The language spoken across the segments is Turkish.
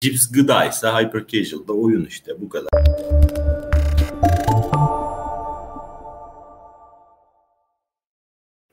Cips gıda ise hyper casual da oyun işte bu kadar.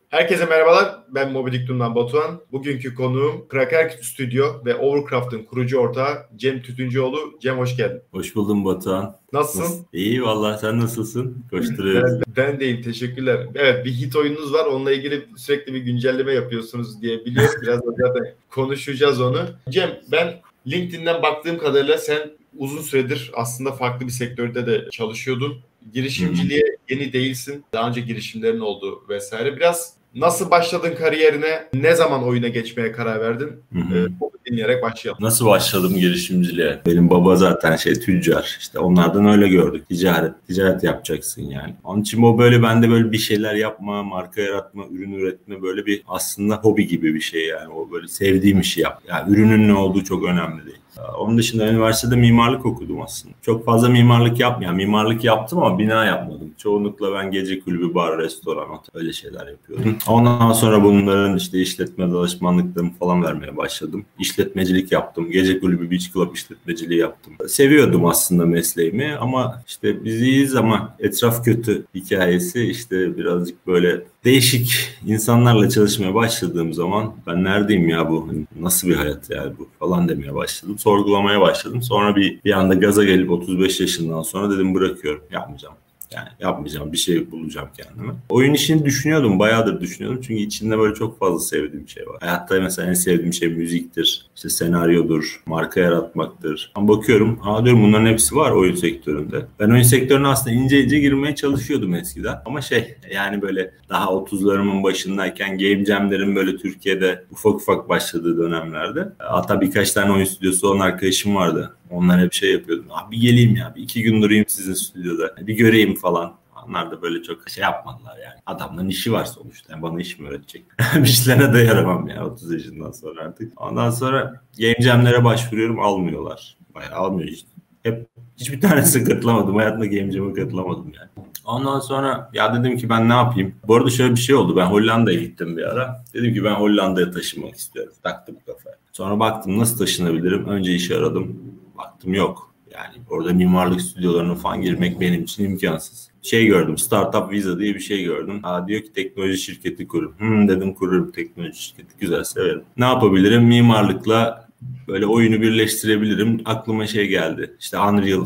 Herkese merhabalar. Ben Moby Diktum'dan Batuhan. Bugünkü konuğum Kraker Studio ve Overcraft'ın kurucu ortağı Cem Tütüncüoğlu. Cem hoş geldin. Hoş buldum Batuhan. Nasılsın? İyi valla sen nasılsın? Koşturuyoruz. Ben, ben deyim teşekkürler. Evet bir hit oyununuz var. Onunla ilgili sürekli bir güncelleme yapıyorsunuz diye biliyorum. Biraz da zaten konuşacağız onu. Cem ben LinkedIn'den baktığım kadarıyla sen uzun süredir aslında farklı bir sektörde de çalışıyordun. Girişimciliğe yeni değilsin. Daha önce girişimlerin oldu vesaire. Biraz Nasıl başladın kariyerine? Ne zaman oyuna geçmeye karar verdin? Hı hı. Ee, dinleyerek başlayalım. Nasıl başladım girişimciliğe? Benim baba zaten şey tüccar. İşte onlardan öyle gördük. Ticaret. Ticaret yapacaksın yani. Onun için o böyle bende böyle bir şeyler yapma, marka yaratma, ürün üretme böyle bir aslında hobi gibi bir şey yani. O böyle sevdiğim işi yap. Yani ürünün ne olduğu çok önemli değil. Onun dışında üniversitede mimarlık okudum aslında. Çok fazla mimarlık yapmıyorum. Mimarlık yaptım ama bina yapmadım. Çoğunlukla ben gece kulübü, bar, restoran, öyle şeyler yapıyordum. Ondan sonra bunların işte işletme danışmanlıklarını falan vermeye başladım. İşletmecilik yaptım. Gece kulübü, beach club işletmeciliği yaptım. Seviyordum aslında mesleğimi ama işte biz iyiyiz ama etraf kötü hikayesi işte birazcık böyle değişik insanlarla çalışmaya başladığım zaman ben neredeyim ya bu nasıl bir hayat yani bu falan demeye başladım. Sorgulamaya başladım. Sonra bir bir anda gaza gelip 35 yaşından sonra dedim bırakıyorum yapmayacağım. Yani yapmayacağım bir şey bulacağım kendime. Oyun işini düşünüyordum. Bayağıdır düşünüyordum. Çünkü içinde böyle çok fazla sevdiğim şey var. Hayatta mesela en sevdiğim şey müziktir. işte senaryodur. Marka yaratmaktır. Ama bakıyorum. Aa diyorum bunların hepsi var oyun sektöründe. Ben oyun sektörüne aslında ince ince girmeye çalışıyordum eskiden. Ama şey yani böyle daha 30'larımın başındayken Game Jam'lerin böyle Türkiye'de ufak ufak başladığı dönemlerde. Hatta birkaç tane oyun stüdyosu olan arkadaşım vardı. Onlar hep şey yapıyordum. Abi geleyim ya bir iki gün durayım sizin stüdyoda. Bir göreyim falan. Onlar da böyle çok şey yapmadılar yani. Adamların işi var sonuçta. Yani bana iş mi öğretecek? bir işlerine de yaramam ya 30 yaşından sonra artık. Ondan sonra game jam'lere başvuruyorum almıyorlar. Bayağı almıyor işte. Hep hiçbir tanesi katılamadım. Hayatımda game jam'a katılamadım yani. Ondan sonra ya dedim ki ben ne yapayım? Bu arada şöyle bir şey oldu. Ben Hollanda'ya gittim bir ara. Dedim ki ben Hollanda'ya taşınmak istiyorum. Taktım kafaya. Sonra baktım nasıl taşınabilirim? Önce işi aradım. Baktım yok. Yani orada mimarlık stüdyolarına falan girmek benim için imkansız. Şey gördüm, Startup Visa diye bir şey gördüm. Aa, diyor ki teknoloji şirketi kurun. Hmm, dedim kururum teknoloji şirketi. Güzel, severim. Ne yapabilirim? Mimarlıkla böyle oyunu birleştirebilirim. Aklıma şey geldi. İşte Unreal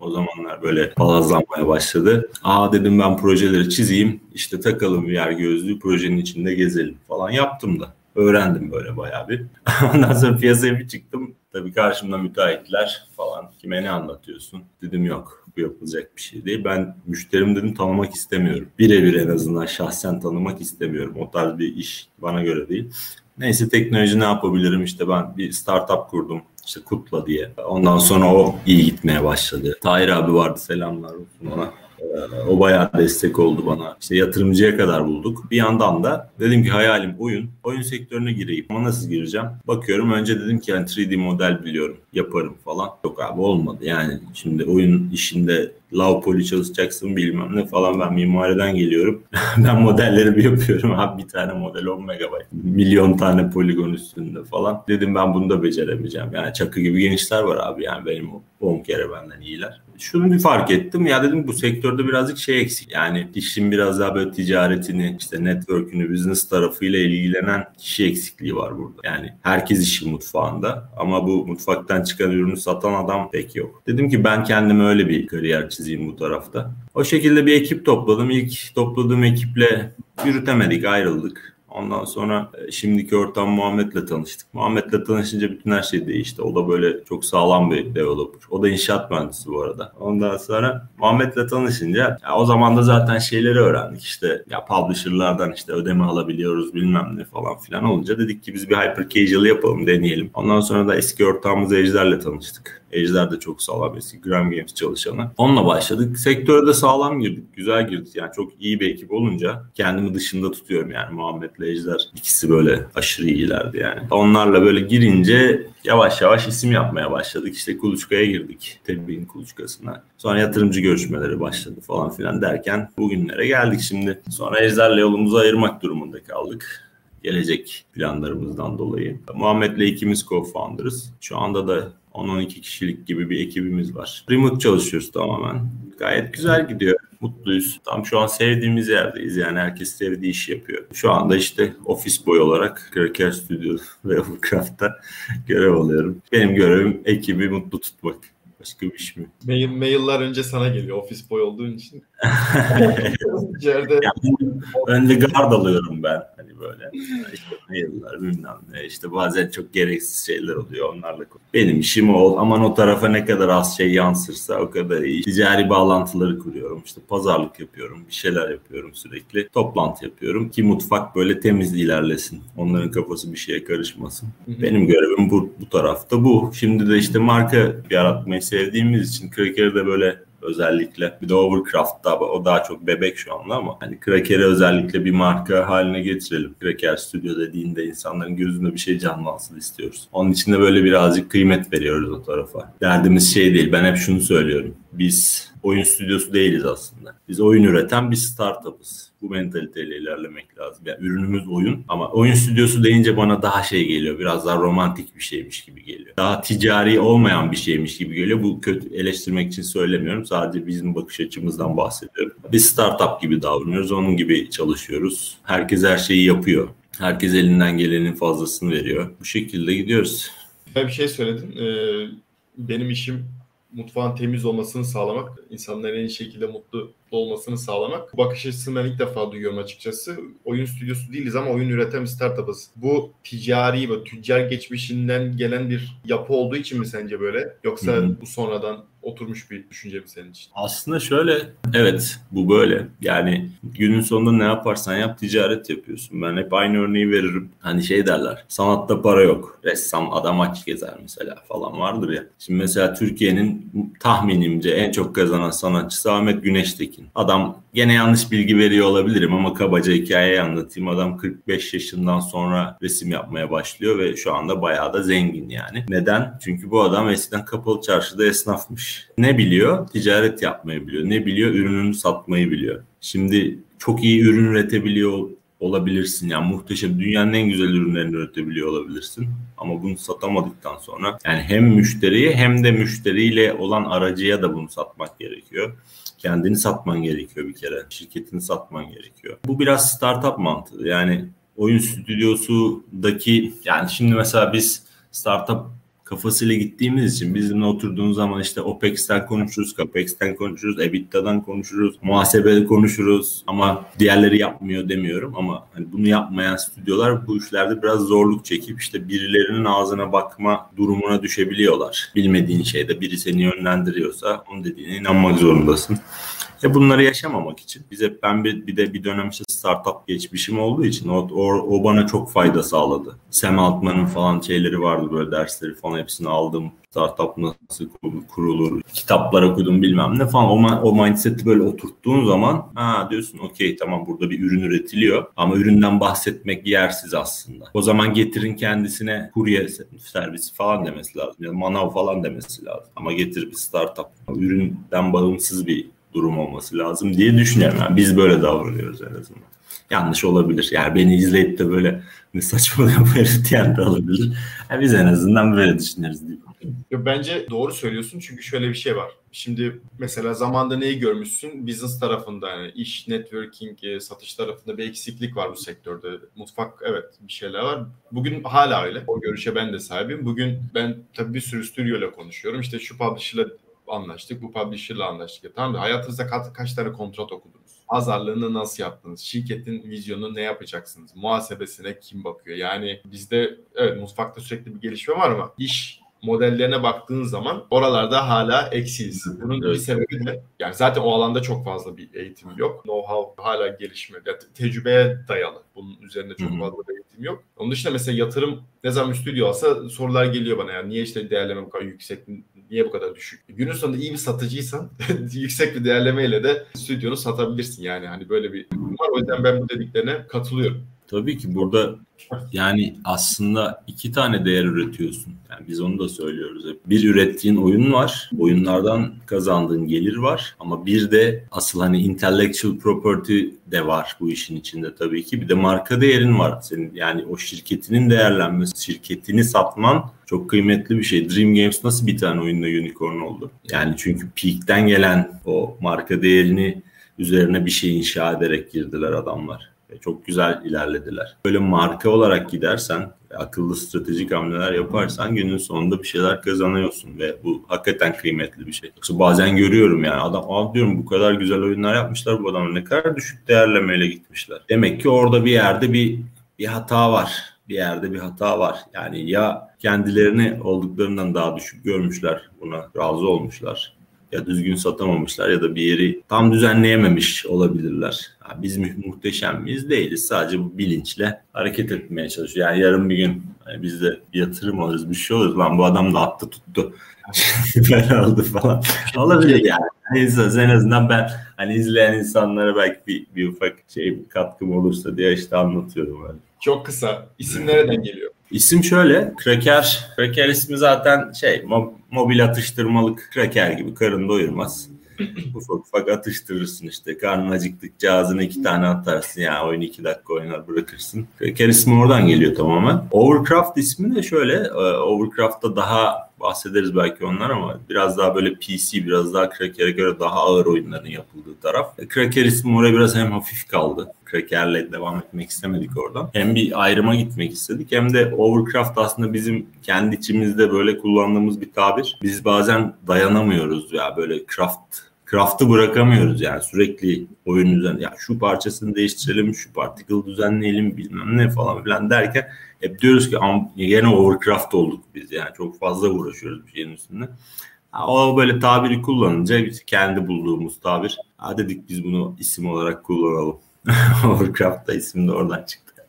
o zamanlar böyle palazlanmaya başladı. Aa dedim ben projeleri çizeyim. İşte takalım VR gözlüğü projenin içinde gezelim falan yaptım da. Öğrendim böyle bayağı bir. Ondan sonra piyasaya bir çıktım. Tabii karşımda müteahhitler falan. Kime ne anlatıyorsun? Dedim yok bu yapılacak bir şey değil. Ben müşterim dedim tanımak istemiyorum. Birebir en azından şahsen tanımak istemiyorum. O tarz bir iş bana göre değil. Neyse teknoloji ne yapabilirim? İşte ben bir startup kurdum. İşte Kutla diye. Ondan sonra o iyi gitmeye başladı. Tahir abi vardı selamlar olsun ona. Ee, o bayağı destek oldu bana. İşte yatırımcıya kadar bulduk. Bir yandan da dedim ki hayalim oyun. Oyun sektörüne gireyim. Ama nasıl gireceğim? Bakıyorum önce dedim ki yani 3D model biliyorum. Yaparım falan. Yok abi olmadı. Yani şimdi oyun işinde lav poli çalışacaksın bilmem ne falan ben mimariden geliyorum. ben modelleri bir yapıyorum abi bir tane model 10 megabayt. Milyon tane poligon üstünde falan. Dedim ben bunu da beceremeyeceğim. Yani çakı gibi gençler var abi yani benim 10 kere benden iyiler. Şunu bir fark ettim ya dedim bu sektörde birazcık şey eksik. Yani işin biraz daha böyle ticaretini işte network'ünü business tarafıyla ilgilenen kişi eksikliği var burada. Yani herkes işin mutfağında ama bu mutfaktan çıkan ürünü satan adam pek yok. Dedim ki ben kendime öyle bir kariyer çizeyim bu tarafta. O şekilde bir ekip topladım. İlk topladığım ekiple yürütemedik ayrıldık. Ondan sonra e, şimdiki ortam Muhammed'le tanıştık. Muhammed'le tanışınca bütün her şey değişti. O da böyle çok sağlam bir developer. O da inşaat mühendisi bu arada. Ondan sonra Muhammed'le tanışınca ya o zaman da zaten şeyleri öğrendik. İşte ya publisher'lardan işte ödeme alabiliyoruz bilmem ne falan filan olunca dedik ki biz bir hyper casual yapalım deneyelim. Ondan sonra da eski ortağımız Ejder'le tanıştık. Ejder de çok sağlam eski Gram Games çalışanı. Onunla başladık. Sektörde sağlam girdik. Güzel girdik. Yani çok iyi bir ekip olunca kendimi dışında tutuyorum yani Muhammed'le Ejder. ikisi böyle aşırı iyilerdi yani. Onlarla böyle girince yavaş yavaş isim yapmaya başladık. İşte kuluçkaya girdik. Tebbin kuluçkasına. Sonra yatırımcı görüşmeleri başladı falan filan derken bugünlere geldik şimdi. Sonra Ejder'le yolumuzu ayırmak durumunda kaldık Gelecek planlarımızdan dolayı. Muhammed'le ikimiz co-founder'ız. Şu anda da 10-12 kişilik gibi bir ekibimiz var. Remote çalışıyoruz tamamen. Gayet güzel gidiyor. Mutluyuz. Tam şu an sevdiğimiz yerdeyiz. Yani herkes sevdiği işi yapıyor. Şu anda işte ofis boy olarak Cracker Studio ve Overcraft'ta görev alıyorum. Benim görevim ekibi mutlu tutmak. Başka bir iş mi? Mail, mailler önce sana geliyor ofis boy olduğun için. İçeride Yani önde gard alıyorum ben. Böyle işte mailler bilmem ne. İşte bazen çok gereksiz şeyler oluyor onlarla. Benim işim o. Aman o tarafa ne kadar az şey yansırsa o kadar iyi. Ticari bağlantıları kuruyorum. İşte pazarlık yapıyorum. Bir şeyler yapıyorum sürekli. Toplantı yapıyorum ki mutfak böyle temiz ilerlesin. Onların kafası bir şeye karışmasın. Benim görevim bu, bu tarafta bu. Şimdi de işte marka yaratmayı sevdiğimiz için Cracker'de böyle özellikle bir de Overcraft'ta o daha çok bebek şu anda ama hani Cracker'ı özellikle bir marka haline getirelim. Cracker Studio dediğinde insanların gözünde bir şey canlansın istiyoruz. Onun için de böyle birazcık kıymet veriyoruz o tarafa. Derdimiz şey değil. Ben hep şunu söylüyorum. Biz oyun stüdyosu değiliz aslında. Biz oyun üreten bir startup'ız. Bu mentaliteyle ilerlemek lazım. Yani ürünümüz oyun ama oyun stüdyosu deyince bana daha şey geliyor. Biraz daha romantik bir şeymiş gibi geliyor. Daha ticari olmayan bir şeymiş gibi geliyor. Bu kötü eleştirmek için söylemiyorum. Sadece bizim bakış açımızdan bahsediyorum. Biz startup gibi davranıyoruz. Onun gibi çalışıyoruz. Herkes her şeyi yapıyor. Herkes elinden gelenin fazlasını veriyor. Bu şekilde gidiyoruz. Güzel bir şey söyledin. Ee, benim işim mutfağın temiz olmasını sağlamak, insanların en iyi şekilde mutlu olmasını sağlamak. Bu bakış açısını ben ilk defa duyuyorum açıkçası. Oyun stüdyosu değiliz ama oyun üreten bir startup'ız. Bu ticari ve tüccar geçmişinden gelen bir yapı olduğu için mi sence böyle? Yoksa Hı hı. bu sonradan oturmuş bir düşünce mi senin için? Aslında şöyle, evet bu böyle. Yani günün sonunda ne yaparsan yap ticaret yapıyorsun. Ben hep aynı örneği veririm. Hani şey derler, sanatta para yok. Ressam adam aç gezer mesela falan vardır ya. Şimdi mesela Türkiye'nin tahminimce en çok kazanan sanatçısı Ahmet Güneştekin. Adam gene yanlış bilgi veriyor olabilirim ama kabaca hikayeyi anlatayım. Adam 45 yaşından sonra resim yapmaya başlıyor ve şu anda bayağı da zengin yani. Neden? Çünkü bu adam eskiden kapalı çarşıda esnafmış. Ne biliyor? Ticaret yapmayı biliyor. Ne biliyor? Ürününü satmayı biliyor. Şimdi çok iyi ürün üretebiliyor olabilirsin. Yani muhteşem dünyanın en güzel ürünlerini üretebiliyor olabilirsin. Ama bunu satamadıktan sonra yani hem müşteriye hem de müşteriyle olan aracıya da bunu satmak gerekiyor. Kendini satman gerekiyor bir kere. Şirketini satman gerekiyor. Bu biraz startup mantığı. Yani oyun stüdyosundaki yani şimdi mesela biz startup kafasıyla gittiğimiz için bizimle oturduğun zaman işte OPEX'ten konuşuruz, CAPEX'ten konuşuruz, EBITDA'dan konuşuruz, muhasebede konuşuruz ama diğerleri yapmıyor demiyorum ama hani bunu yapmayan stüdyolar bu işlerde biraz zorluk çekip işte birilerinin ağzına bakma durumuna düşebiliyorlar. Bilmediğin şeyde biri seni yönlendiriyorsa onun dediğine inanmak zorundasın. E bunları yaşamamak için bize ben bir, bir de bir dönem işte startup geçmişim olduğu için o, o, o bana çok fayda sağladı. Sam Altman'ın falan şeyleri vardı böyle dersleri falan hepsini aldım. Startup nasıl kurulur, kitaplar okudum bilmem ne falan. O, o mindset'i böyle oturttuğun zaman ha diyorsun okey tamam burada bir ürün üretiliyor ama üründen bahsetmek yersiz aslında. O zaman getirin kendisine kurye servisi falan demesi lazım. Ya manav falan demesi lazım. Ama getir bir startup. Üründen bağımsız bir durum olması lazım diye düşünüyorum. Yani biz böyle davranıyoruz en azından. Yanlış olabilir. Yani beni izleyip de böyle ne saçmalıyor bu herif diyen de olabilir. Yani biz en azından böyle düşünüyoruz diye. Bence doğru söylüyorsun çünkü şöyle bir şey var. Şimdi mesela zamanda neyi görmüşsün? Business tarafında yani iş, networking, e, satış tarafında bir eksiklik var bu sektörde. Mutfak evet bir şeyler var. Bugün hala öyle. O görüşe ben de sahibim. Bugün ben tabii bir sürü stüdyoyla konuşuyorum. İşte şu publisher'la anlaştık, bu publisher'la anlaştık. Tamam da hayatınızda kaç, kaç tane kontrat okudunuz? Pazarlığını nasıl yaptınız? Şirketin vizyonunu ne yapacaksınız? Muhasebesine kim bakıyor? Yani bizde evet mutfakta sürekli bir gelişme var ama iş modellerine baktığın zaman oralarda hala eksiyiz. Bunun bir Evet. sebebi de yani zaten o alanda çok fazla bir eğitim yok. Know-how hala gelişme, ya te- tecrübeye dayalı. Bunun üzerinde çok fazla bir eğitim yok. Onun dışında mesela yatırım ne zaman bir stüdyo alsa sorular geliyor bana yani niye işte değerleme bu kadar yüksek, niye bu kadar düşük? Günün sonunda iyi bir satıcıysan yüksek bir değerlemeyle de stüdyonu satabilirsin yani hani böyle bir var. O yüzden ben bu dediklerine katılıyorum. Tabii ki burada yani aslında iki tane değer üretiyorsun. Yani biz onu da söylüyoruz. Bir ürettiğin oyun var. Oyunlardan kazandığın gelir var. Ama bir de asıl hani intellectual property de var bu işin içinde tabii ki. Bir de marka değerin var. Senin yani o şirketinin değerlenmesi, şirketini satman çok kıymetli bir şey. Dream Games nasıl bir tane oyunda unicorn oldu? Yani çünkü peak'ten gelen o marka değerini üzerine bir şey inşa ederek girdiler adamlar. Çok güzel ilerlediler. Böyle marka olarak gidersen, akıllı stratejik hamleler yaparsan günün sonunda bir şeyler kazanıyorsun ve bu hakikaten kıymetli bir şey. Yoksa bazen görüyorum yani adam abi diyorum bu kadar güzel oyunlar yapmışlar bu adamlar ne kadar düşük değerlemeyle gitmişler. Demek ki orada bir yerde bir bir hata var. Bir yerde bir hata var. Yani ya kendilerini olduklarından daha düşük görmüşler buna razı olmuşlar ya düzgün satamamışlar ya da bir yeri tam düzenleyememiş olabilirler. Yani biz muhteşem miyiz? Değiliz. Sadece bu bilinçle hareket etmeye çalışıyor. Yani yarın bir gün hani biz de yatırım alırız bir şey olur. Lan bu adam da attı tuttu. ben aldı falan. Olabilir yani. Neyse en azından ben hani izleyen insanlara belki bir, bir ufak şey bir katkım olursa diye işte anlatıyorum böyle. Çok kısa. İsim nereden geliyor? İsim şöyle, Kraker. Kraker ismi zaten şey, mo- mobil atıştırmalık kraker gibi karın doyurmaz. Ufak ufak atıştırırsın işte. Karnın acıktıkça ağzına iki tane atarsın. Yani oyun iki dakika oynar bırakırsın. Kraker ismi oradan geliyor tamamen. Overcraft ismi de şöyle. E, Overcraft'ta daha bahsederiz belki onlar ama biraz daha böyle PC, biraz daha Kraker'e göre daha ağır oyunların yapıldığı taraf. Kraker ismi oraya biraz hem hafif kaldı. Kraker'le devam etmek istemedik oradan. Hem bir ayrıma gitmek istedik hem de Overcraft aslında bizim kendi içimizde böyle kullandığımız bir tabir. Biz bazen dayanamıyoruz ya böyle craft craft'ı bırakamıyoruz yani sürekli oyun üzerine ya şu parçasını değiştirelim, şu particle düzenleyelim bilmem ne falan filan derken hep diyoruz ki yine overcraft olduk biz yani çok fazla uğraşıyoruz bir şeyin üstünde. O böyle tabiri kullanınca biz kendi bulduğumuz tabir. Ha dedik biz bunu isim olarak kullanalım. Overcraft da isim de oradan çıktı.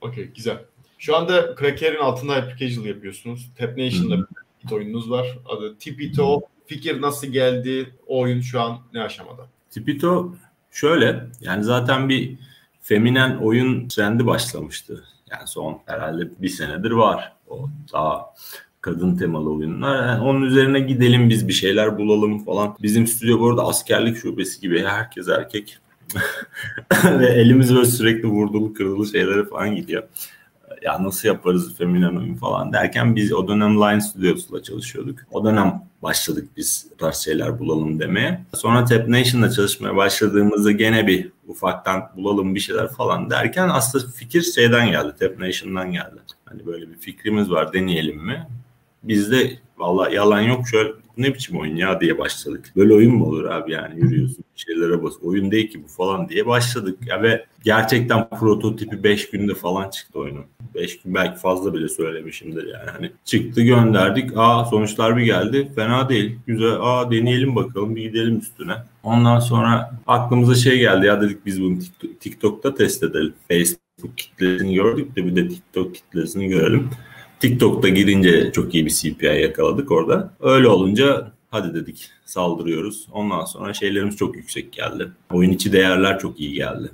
Okey güzel. Şu anda Cracker'in altında application yapıyorsunuz. Tap Nation'da bir oyununuz var. Adı Tipito. Fikir nasıl geldi? Oyun şu an ne aşamada? Tipito şöyle yani zaten bir feminen oyun trendi başlamıştı. Yani son herhalde bir senedir var. O daha kadın temalı oyunlar. Yani onun üzerine gidelim biz bir şeyler bulalım falan. Bizim stüdyo bu arada askerlik şubesi gibi herkes erkek. Ve elimiz böyle sürekli vurdulu kırdılı şeylere falan gidiyor. Ya nasıl yaparız feminen oyun falan derken biz o dönem Line Studios'la çalışıyorduk. O dönem başladık biz bu tarz şeyler bulalım demeye. Sonra Tap Nation'la çalışmaya başladığımızda gene bir ufaktan bulalım bir şeyler falan derken aslında fikir şeyden geldi. Tap Nation'dan geldi. Hani böyle bir fikrimiz var deneyelim mi? Biz de valla yalan yok şöyle ne biçim oyun ya diye başladık. Böyle oyun mu olur abi yani yürüyorsun bir şeylere bas. Oyun değil ki bu falan diye başladık. Ya ve gerçekten prototipi 5 günde falan çıktı oyunun. 5 gün belki fazla bile söylemişimdir yani. Hani çıktı gönderdik. Aa sonuçlar bir geldi. Fena değil. Güzel. Aa deneyelim bakalım bir gidelim üstüne. Ondan sonra aklımıza şey geldi ya dedik biz bunu TikTok'ta test edelim. Facebook kitlesini gördük de bir de TikTok kitlesini görelim. TikTok'ta girince çok iyi bir CPI yakaladık orada. Öyle olunca hadi dedik saldırıyoruz. Ondan sonra şeylerimiz çok yüksek geldi. Oyun içi değerler çok iyi geldi.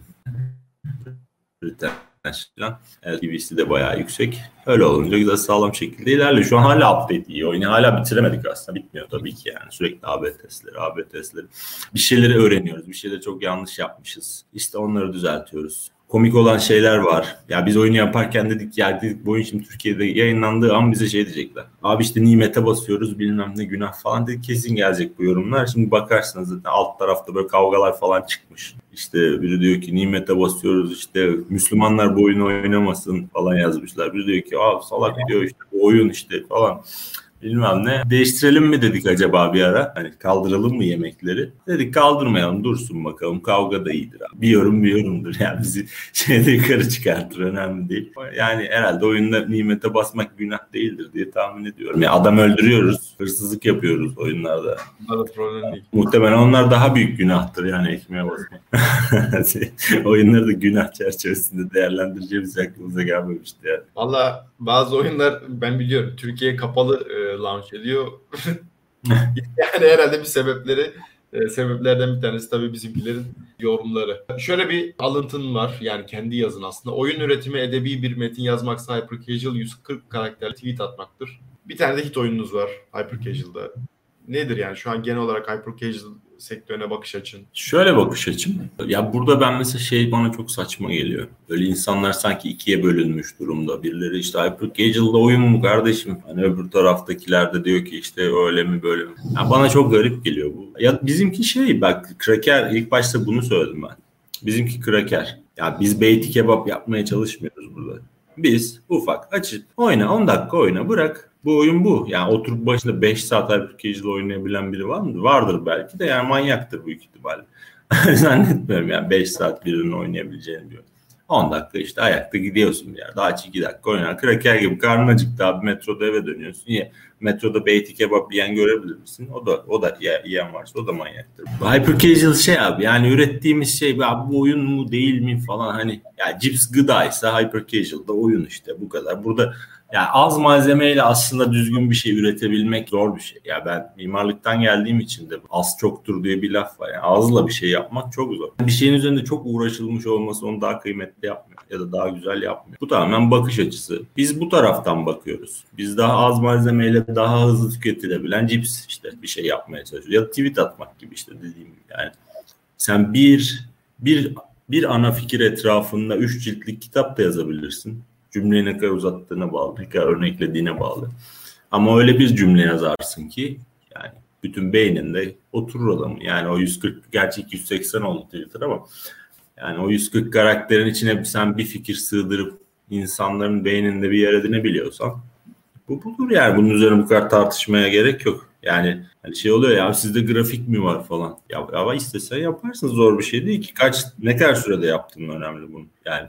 Retention, LTV'si de bayağı yüksek. Öyle olunca güzel sağlam şekilde ilerliyor. Şu an hala update iyi. Oyunu hala bitiremedik aslında. Bitmiyor tabii ki yani. Sürekli AB testleri, AB testleri. Bir şeyleri öğreniyoruz. Bir şeyleri çok yanlış yapmışız. İşte onları düzeltiyoruz komik olan şeyler var. Ya biz oyunu yaparken dedik ya dedik bu oyun şimdi Türkiye'de yayınlandığı an bize şey diyecekler. Abi işte nimete basıyoruz bilmem ne günah falan dedik kesin gelecek bu yorumlar. Şimdi bakarsınız zaten alt tarafta böyle kavgalar falan çıkmış. İşte biri diyor ki nimete basıyoruz işte Müslümanlar bu oyunu oynamasın falan yazmışlar. Biri diyor ki aa salak diyor işte bu oyun işte falan bilmem ne. Değiştirelim mi dedik acaba bir ara? Hani kaldıralım mı yemekleri? Dedik kaldırmayalım dursun bakalım kavga da iyidir abi. Bir yorum bir yorumdur yani bizi şeyde yukarı çıkartır önemli değil. Yani herhalde oyunda nimete basmak günah değildir diye tahmin ediyorum. Yani adam öldürüyoruz, hırsızlık yapıyoruz oyunlarda. Bunlar problem değil. Muhtemelen onlar daha büyük günahtır yani ekmeğe basmak. Oyunları da günah çerçevesinde değerlendireceğimiz aklımıza gelmemişti yani. Valla bazı oyunlar ben biliyorum Türkiye kapalı e, launch ediyor. yani herhalde bir sebepleri e, sebeplerden bir tanesi tabii bizimkilerin yorumları. Şöyle bir alıntın var yani kendi yazın aslında. Oyun üretimi edebi bir metin yazmaksa hyper casual 140 karakterli tweet atmaktır. Bir tane de hit oyununuz var hyper casual'da. Nedir yani şu an genel olarak hyper casual sektörüne bakış açın? Şöyle bakış açım. Ya burada ben mesela şey bana çok saçma geliyor. Böyle insanlar sanki ikiye bölünmüş durumda. Birileri işte hyper casual'da oyun mu kardeşim? Hani öbür taraftakiler de diyor ki işte öyle mi böyle mi? Ya bana çok garip geliyor bu. Ya bizimki şey bak Kraker ilk başta bunu söyledim ben. Bizimki Kraker. Ya biz beyti kebap yapmaya çalışmıyoruz burada. Biz ufak açıp oyna 10 dakika oyna bırak bu oyun bu. Yani oturup başında 5 saat RPG oynayabilen biri var mı? Vardır belki de yani manyaktır büyük ihtimalle. Zannetmiyorum yani 5 saat birinin oynayabileceğini diyor. 10 dakika işte ayakta gidiyorsun bir yer. Daha 2 dakika oynar. Kraker gibi karnın acıktı abi metroda eve dönüyorsun. Niye? Metroda beyti kebap yiyen görebilir misin? O da o da yiyen varsa o da manyaktır. Hyper casual şey abi yani ürettiğimiz şey abi bu oyun mu değil mi falan hani ya cips gıdaysa hyper casual da oyun işte bu kadar. Burada yani az malzemeyle aslında düzgün bir şey üretebilmek zor bir şey. Ya yani ben mimarlıktan geldiğim için de az çoktur diye bir laf var. Yani azla bir şey yapmak çok zor. Bir şeyin üzerinde çok uğraşılmış olması onu daha kıymetli yapmıyor ya da daha güzel yapmıyor. Bu tamamen bakış açısı. Biz bu taraftan bakıyoruz. Biz daha az malzemeyle daha hızlı tüketilebilen cips işte bir şey yapmaya çalışıyoruz. Ya tweet atmak gibi işte dediğim. Yani sen bir bir bir ana fikir etrafında üç ciltlik kitap da yazabilirsin cümleyi ne kadar uzattığına bağlı, ne kadar örneklediğine bağlı. Ama öyle bir cümle yazarsın ki yani bütün beyninde oturur adamın. Yani o 140 gerçi 280 oldu Twitter ama yani o 140 karakterin içine sen bir fikir sığdırıp insanların beyninde bir yer edinebiliyorsan bu budur yani. Bunun üzerine bu kadar tartışmaya gerek yok. Yani hani şey oluyor ya sizde grafik mi var falan. Ya, ya istesen yaparsın zor bir şey değil ki. Kaç ne kadar sürede yaptın önemli bunu. Yani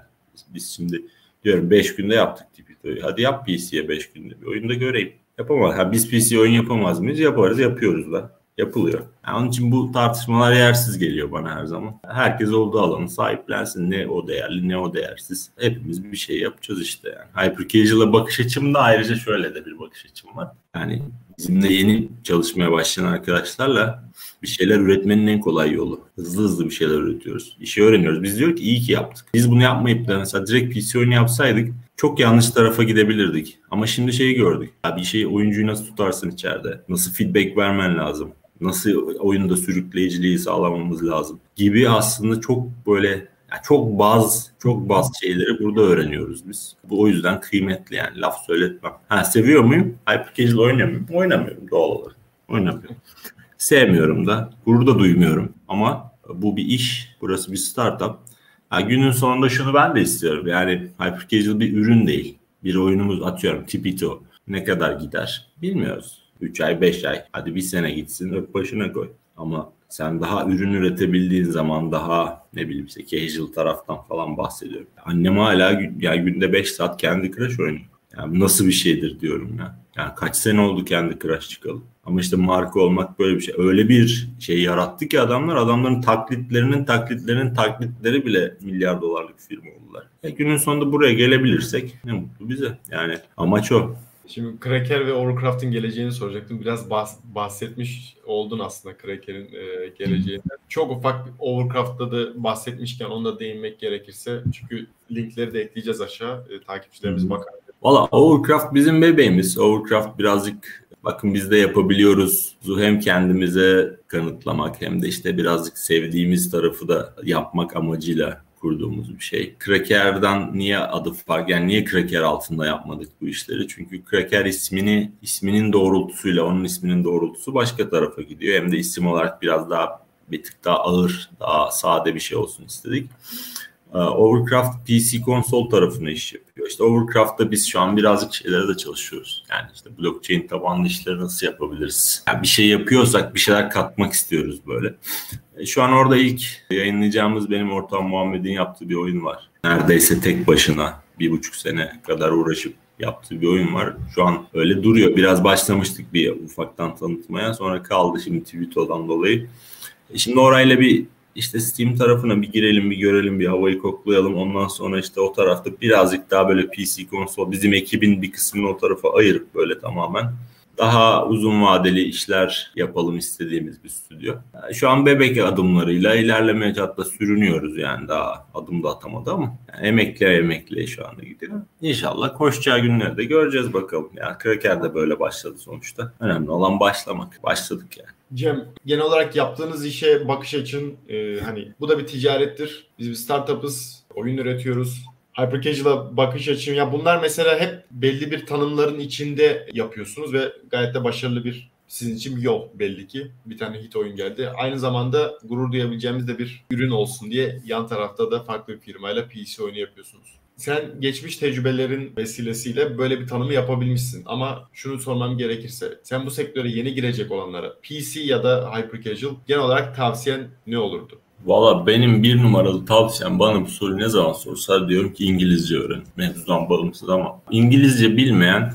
biz şimdi Diyorum 5 günde yaptık tipi. Hadi yap PC'ye 5 günde bir oyunda göreyim. Yapamaz. Ha, biz PC oyun yapamaz mıyız? Yaparız, yapıyoruz da. Yapılıyor. Yani onun için bu tartışmalar yersiz geliyor bana her zaman. Herkes olduğu alanı sahiplensin. Ne o değerli ne o değersiz. Hepimiz bir şey yapacağız işte yani. Hyper bakış açımda ayrıca şöyle de bir bakış açım var. Yani bizimle yeni çalışmaya başlayan arkadaşlarla bir şeyler üretmenin en kolay yolu. Hızlı hızlı bir şeyler üretiyoruz. İşi öğreniyoruz. Biz diyor ki iyi ki yaptık. Biz bunu yapmayıp da mesela direkt PC oyunu yapsaydık çok yanlış tarafa gidebilirdik. Ama şimdi şeyi gördük. Ya bir şeyi oyuncuyu nasıl tutarsın içeride? Nasıl feedback vermen lazım? Nasıl oyunda sürükleyiciliği sağlamamız lazım? Gibi aslında çok böyle yani çok baz çok baz şeyleri burada öğreniyoruz biz. Bu o yüzden kıymetli yani laf söyletmem. Ha seviyor muyum? Hyper muyum? Oynamıyorum doğal olarak. Oynamıyorum. Sevmiyorum da, gurur da duymuyorum. Ama bu bir iş, burası bir startup. Ha, günün sonunda şunu ben de istiyorum. Yani hyper bir ürün değil. Bir oyunumuz atıyorum Tipito. Ne kadar gider bilmiyoruz. 3 ay 5 ay hadi bir sene gitsin öp başına koy. Ama sen daha ürün üretebildiğin zaman daha ne bileyim işte casual taraftan falan bahsediyorum. Annem hala yani günde 5 saat kendi Crush oynuyor. Yani nasıl bir şeydir diyorum ya. Yani kaç sene oldu kendi Crash çıkalı. Ama işte marka olmak böyle bir şey. Öyle bir şey yarattı ki adamlar adamların taklitlerinin taklitlerinin taklitleri bile milyar dolarlık firma oldular. E günün sonunda buraya gelebilirsek ne mutlu bize. Yani amaç o. Şimdi Kraker ve Overcraft'ın geleceğini soracaktım. Biraz bahs- bahsetmiş oldun aslında Kraker'in e, geleceğinden. Çok ufak Overcraft'ta da bahsetmişken onu da değinmek gerekirse. Çünkü linkleri de ekleyeceğiz aşağı. E, takipçilerimiz bakar. Valla Overcraft bizim bebeğimiz. Overcraft birazcık bakın biz de yapabiliyoruz. Hem kendimize kanıtlamak hem de işte birazcık sevdiğimiz tarafı da yapmak amacıyla kurduğumuz bir şey. Kraker'dan niye adı fark yani niye Kraker altında yapmadık bu işleri? Çünkü Kraker ismini isminin doğrultusuyla onun isminin doğrultusu başka tarafa gidiyor. Hem de isim olarak biraz daha bir tık daha ağır, daha sade bir şey olsun istedik. Ee, Overcraft PC konsol tarafına iş yapıyor. İşte Overcraft'ta biz şu an birazcık şeylere de çalışıyoruz. Yani işte blockchain tabanlı işleri nasıl yapabiliriz? Yani bir şey yapıyorsak bir şeyler katmak istiyoruz böyle. E, şu an orada ilk yayınlayacağımız benim ortağım Muhammed'in yaptığı bir oyun var. Neredeyse tek başına bir buçuk sene kadar uğraşıp yaptığı bir oyun var. Şu an öyle duruyor. Biraz başlamıştık bir ufaktan tanıtmaya. Sonra kaldı şimdi Twitter'dan dolayı. E, şimdi orayla bir işte Steam tarafına bir girelim bir görelim bir havayı koklayalım. Ondan sonra işte o tarafta birazcık daha böyle PC konsol bizim ekibin bir kısmını o tarafa ayırıp böyle tamamen daha uzun vadeli işler yapalım istediğimiz bir stüdyo. Şu an bebek adımlarıyla ilerlemeye hatta sürünüyoruz yani daha adım da atamadı ama yani emekli emekli şu anda gidiyor. İnşallah koşacağı günleri de göreceğiz bakalım. Yani Kraker de böyle başladı sonuçta. Önemli olan başlamak. Başladık yani. Cem genel olarak yaptığınız işe bakış açın e, hani bu da bir ticarettir. Biz bir startup'ız, oyun üretiyoruz. Hyper Casual'a bakış açım ya bunlar mesela hep belli bir tanımların içinde yapıyorsunuz ve gayet de başarılı bir sizin için yol belli ki. Bir tane hit oyun geldi. Aynı zamanda gurur duyabileceğimiz de bir ürün olsun diye yan tarafta da farklı bir firmayla PC oyunu yapıyorsunuz. Sen geçmiş tecrübelerin vesilesiyle böyle bir tanımı yapabilmişsin. Ama şunu sormam gerekirse sen bu sektöre yeni girecek olanlara PC ya da Hyper Casual genel olarak tavsiyen ne olurdu? Valla benim bir numaralı tavsiyem bana bu soruyu ne zaman sorsa diyorum ki İngilizce öğren. Mevzudan bağımsız ama İngilizce bilmeyen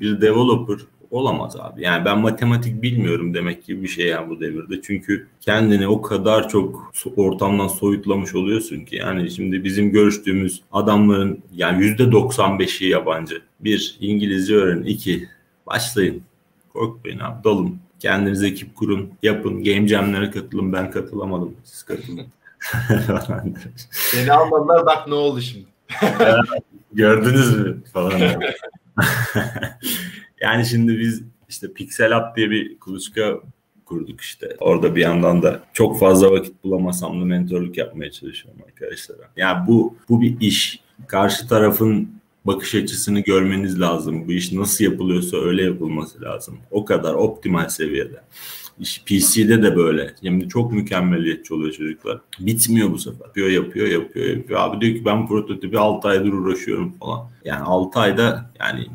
bir developer olamaz abi. Yani ben matematik bilmiyorum demek gibi bir şey yani bu devirde. Çünkü kendini o kadar çok ortamdan soyutlamış oluyorsun ki. Yani şimdi bizim görüştüğümüz adamların yani yüzde 95'i yabancı. Bir, İngilizce öğrenin. iki başlayın. Korkmayın abi dalın. Kendinize ekip kurun, yapın. Game Jam'lere katılın. Ben katılamadım. Siz katılın. Beni almadılar bak ne oldu şimdi. Gördünüz mü? Falan. Yani şimdi biz işte Pixel App diye bir kuluçka kurduk işte. Orada bir yandan da çok fazla vakit bulamasam da mentorluk yapmaya çalışıyorum arkadaşlara. Yani bu bu bir iş. Karşı tarafın bakış açısını görmeniz lazım. Bu iş nasıl yapılıyorsa öyle yapılması lazım. O kadar optimal seviyede. İş PC'de de böyle. Yani çok mükemmeliyetçi oluyor çocuklar. Bitmiyor bu sefer. Yapıyor, yapıyor, yapıyor, yapıyor. Abi diyor ki ben prototipi 6 aydır uğraşıyorum falan. Yani 6 ayda yani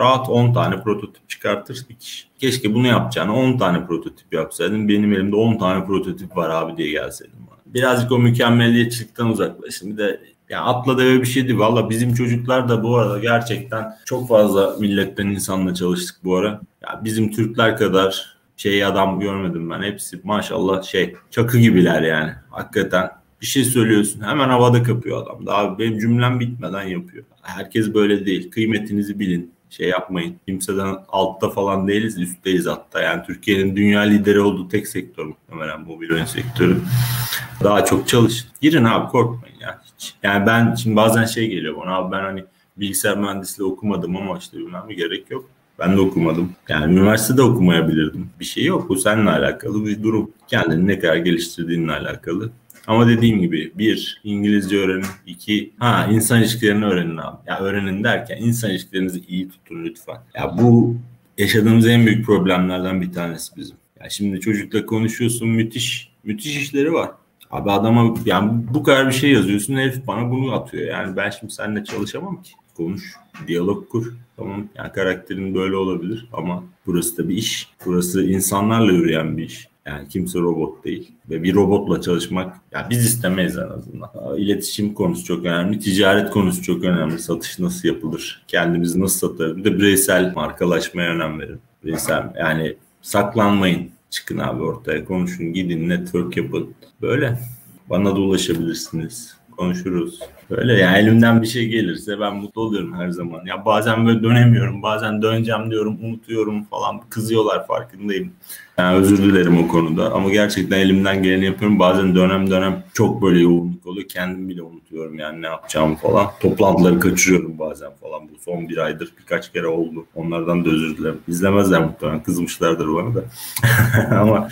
rahat 10 tane prototip çıkartır bir kişi. Keşke bunu yapacağını 10 tane prototip yapsaydım. Benim elimde 10 tane prototip var abi diye gelseydim bana. Birazcık o mükemmeliyetçilikten uzaklaşın. Bir de ya atla deve bir şeydi. Valla bizim çocuklar da bu arada gerçekten çok fazla milletten insanla çalıştık bu ara. Ya bizim Türkler kadar şey adam görmedim ben. Hepsi maşallah şey çakı gibiler yani. Hakikaten bir şey söylüyorsun hemen havada kapıyor adam. Daha benim cümlem bitmeden yapıyor. Herkes böyle değil. Kıymetinizi bilin şey yapmayın. Kimseden altta falan değiliz, üstteyiz hatta. Yani Türkiye'nin dünya lideri olduğu tek sektör muhtemelen mobil oyun sektörü. Daha çok çalışın. Girin abi korkmayın ya hiç. Yani ben şimdi bazen şey geliyor bana abi ben hani bilgisayar mühendisliği okumadım ama işte bilmem gerek yok. Ben de okumadım. Yani üniversitede okumayabilirdim. Bir şey yok. Bu seninle alakalı bir durum. Kendini ne kadar geliştirdiğinle alakalı. Ama dediğim gibi bir İngilizce öğrenin, iki ha insan ilişkilerini öğrenin abi. Ya öğrenin derken insan ilişkilerinizi iyi tutun lütfen. Ya bu yaşadığımız en büyük problemlerden bir tanesi bizim. Ya şimdi çocukla konuşuyorsun müthiş müthiş işleri var. Abi adama yani bu kadar bir şey yazıyorsun herif bana bunu atıyor. Yani ben şimdi seninle çalışamam ki. Konuş, diyalog kur. Tamam yani karakterin böyle olabilir ama burası da bir iş. Burası insanlarla yürüyen bir iş. Yani kimse robot değil. Ve bir robotla çalışmak yani biz istemeyiz en azından. İletişim konusu çok önemli. Ticaret konusu çok önemli. Satış nasıl yapılır? Kendimizi nasıl satarız? Bir de bireysel markalaşmaya önem verin. Bireysel yani saklanmayın. Çıkın abi ortaya konuşun. Gidin network yapın. Böyle. Bana da ulaşabilirsiniz. Konuşuruz. Böyle yani elimden bir şey gelirse ben mutlu oluyorum her zaman. Ya bazen böyle dönemiyorum. Bazen döneceğim diyorum, unutuyorum falan. Kızıyorlar farkındayım. Yani özür dilerim o konuda. Ama gerçekten elimden geleni yapıyorum. Bazen dönem dönem çok böyle yoğunluk oluyor. Kendim bile unutuyorum yani ne yapacağımı falan. Toplantıları kaçırıyorum bazen falan. Bu son bir aydır birkaç kere oldu. Onlardan da özür dilerim. İzlemezler muhtemelen. Kızmışlardır bana da. Ama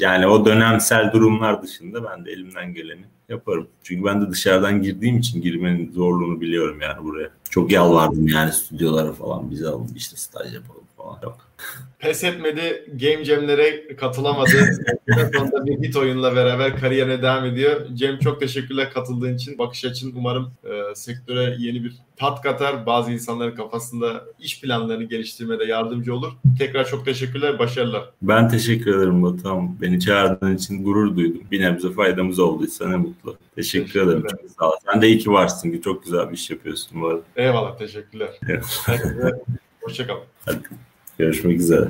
yani o dönemsel durumlar dışında ben de elimden geleni yaparım. Çünkü ben de dışarıdan girdiğim için girmenin zorluğunu biliyorum yani buraya. Çok yalvardım yani stüdyolara falan bize alın işte staj yapalım falan. Yok pes etmedi. Game Jam'lere katılamadı. sonunda bir hit oyunla beraber kariyerine devam ediyor. Cem çok teşekkürler katıldığın için. Bakış açın umarım e, sektöre yeni bir tat katar. Bazı insanların kafasında iş planlarını geliştirmede yardımcı olur. Tekrar çok teşekkürler. Başarılar. Ben teşekkür ederim Batuhan. Beni çağırdığın için gurur duydum. Bir nebze faydamız olduysa ne mutlu. Teşekkür, teşekkür ederim. Çok sağ ol. Sen de iyi ki varsın ki çok güzel bir iş yapıyorsun bu arada. Eyvallah. Teşekkürler. Hoşçakalın. Görüşmek üzere.